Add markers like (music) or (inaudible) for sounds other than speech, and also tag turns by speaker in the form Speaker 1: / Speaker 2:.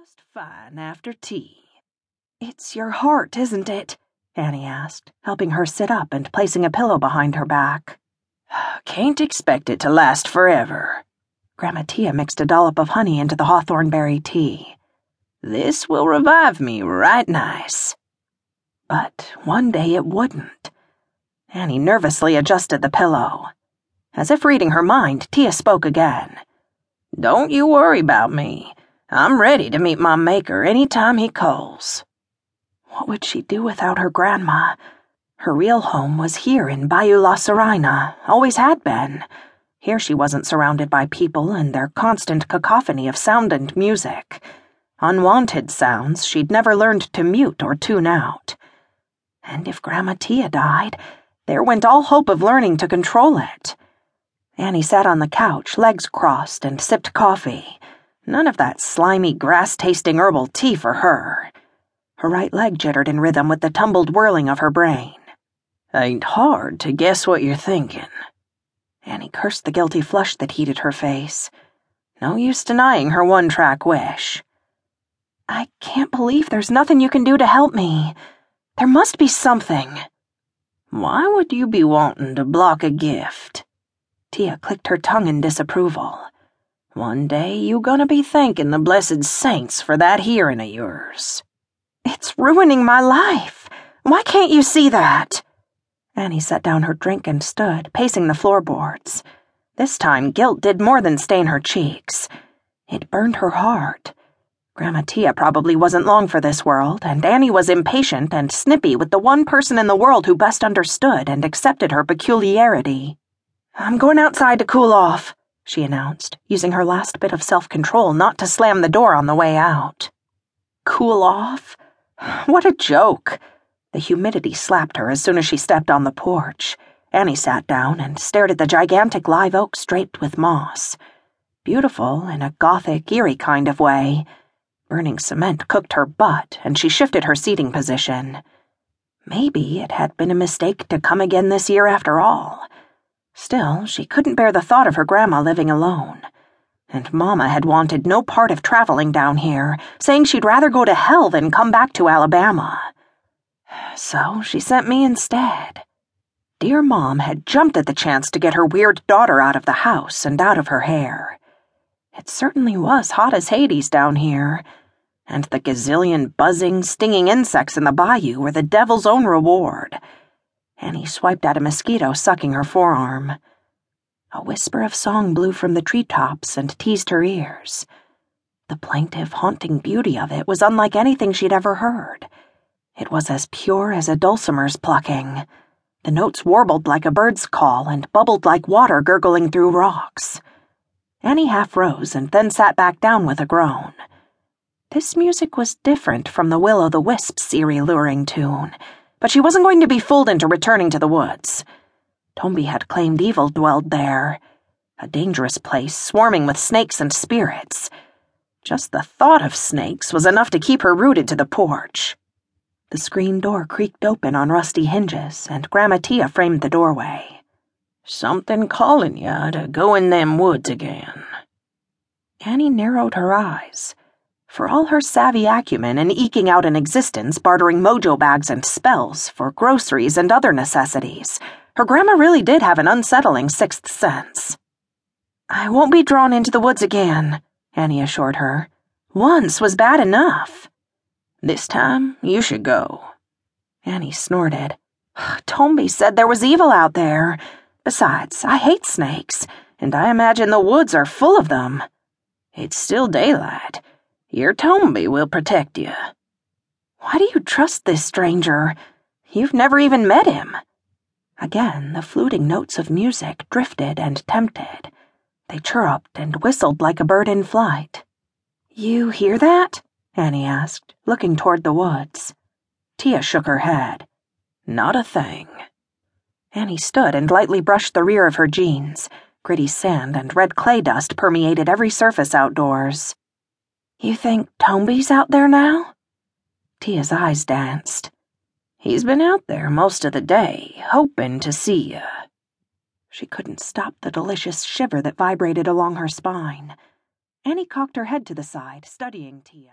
Speaker 1: Just fine after tea. It's your heart, isn't it? Annie asked, helping her sit up and placing a pillow behind her back. (sighs)
Speaker 2: Can't expect it to last forever.
Speaker 1: Grandma Tia mixed a dollop of honey into the hawthorn berry tea.
Speaker 2: This will revive me right nice.
Speaker 1: But one day it wouldn't. Annie nervously adjusted the pillow. As if reading her mind, Tia spoke again.
Speaker 2: Don't you worry about me. I'm ready to meet my maker any time he calls.
Speaker 1: What would she do without her grandma? Her real home was here in Bayou La Siryna, always had been. Here she wasn't surrounded by people and their constant cacophony of sound and music. Unwanted sounds she'd never learned to mute or tune out. And if Grandma Tia died, there went all hope of learning to control it. Annie sat on the couch, legs crossed, and sipped coffee. None of that slimy, grass tasting herbal tea for her. Her right leg jittered in rhythm with the tumbled whirling of her brain.
Speaker 2: Ain't hard to guess what you're thinking.
Speaker 1: Annie cursed the guilty flush that heated her face. No use denying her one track wish. I can't believe there's nothing you can do to help me. There must be something.
Speaker 2: Why would you be wanting to block a gift?
Speaker 1: Tia clicked her tongue in disapproval.
Speaker 2: One day you gonna be thanking the blessed saints for that hearing of yours.
Speaker 1: It's ruining my life. Why can't you see that? Annie set down her drink and stood, pacing the floorboards. This time, guilt did more than stain her cheeks. It burned her heart. Grandma Tia probably wasn't long for this world, and Annie was impatient and snippy with the one person in the world who best understood and accepted her peculiarity. I'm going outside to cool off, she announced, using her last bit of self control not to slam the door on the way out. Cool off? (sighs) What a joke! The humidity slapped her as soon as she stepped on the porch. Annie sat down and stared at the gigantic live oak draped with moss. Beautiful in a gothic, eerie kind of way. Burning cement cooked her butt, and she shifted her seating position. Maybe it had been a mistake to come again this year after all. Still, she couldn't bear the thought of her grandma living alone. And Mama had wanted no part of traveling down here, saying she'd rather go to hell than come back to Alabama. So she sent me instead. Dear Mom had jumped at the chance to get her weird daughter out of the house and out of her hair. It certainly was hot as Hades down here, and the gazillion buzzing, stinging insects in the bayou were the devil's own reward. Annie swiped at a mosquito sucking her forearm. A whisper of song blew from the treetops and teased her ears. The plaintive, haunting beauty of it was unlike anything she'd ever heard. It was as pure as a dulcimer's plucking. The notes warbled like a bird's call and bubbled like water gurgling through rocks. Annie half rose and then sat back down with a groan. This music was different from the will o' the wisp's eerie luring tune but she wasn't going to be fooled into returning to the woods. Tombi had claimed evil dwelled there. A dangerous place swarming with snakes and spirits. Just the thought of snakes was enough to keep her rooted to the porch. The screen door creaked open on rusty hinges, and Grandma Tia framed the doorway.
Speaker 2: Something calling ya to go in them woods again.
Speaker 1: Annie narrowed her eyes. For all her savvy acumen in eking out an existence bartering mojo bags and spells for groceries and other necessities, her grandma really did have an unsettling sixth sense. I won't be drawn into the woods again, Annie assured her. Once was bad enough.
Speaker 2: This time you should go.
Speaker 1: Annie snorted. (sighs) Tombi said there was evil out there. Besides, I hate snakes, and I imagine the woods are full of them.
Speaker 2: It's still daylight. Your Tombi will protect you.
Speaker 1: Why do you trust this stranger? You've never even met him. Again, the fluting notes of music drifted and tempted. They chirruped and whistled like a bird in flight. You hear that? Annie asked, looking toward the woods. Tia shook her head.
Speaker 2: Not a thing.
Speaker 1: Annie stood and lightly brushed the rear of her jeans. Gritty sand and red clay dust permeated every surface outdoors. You think Tombi's out there now? Tia's eyes danced.
Speaker 2: He's been out there most of the day, hoping to see you.
Speaker 1: She couldn't stop the delicious shiver that vibrated along her spine. Annie cocked her head to the side, studying Tia.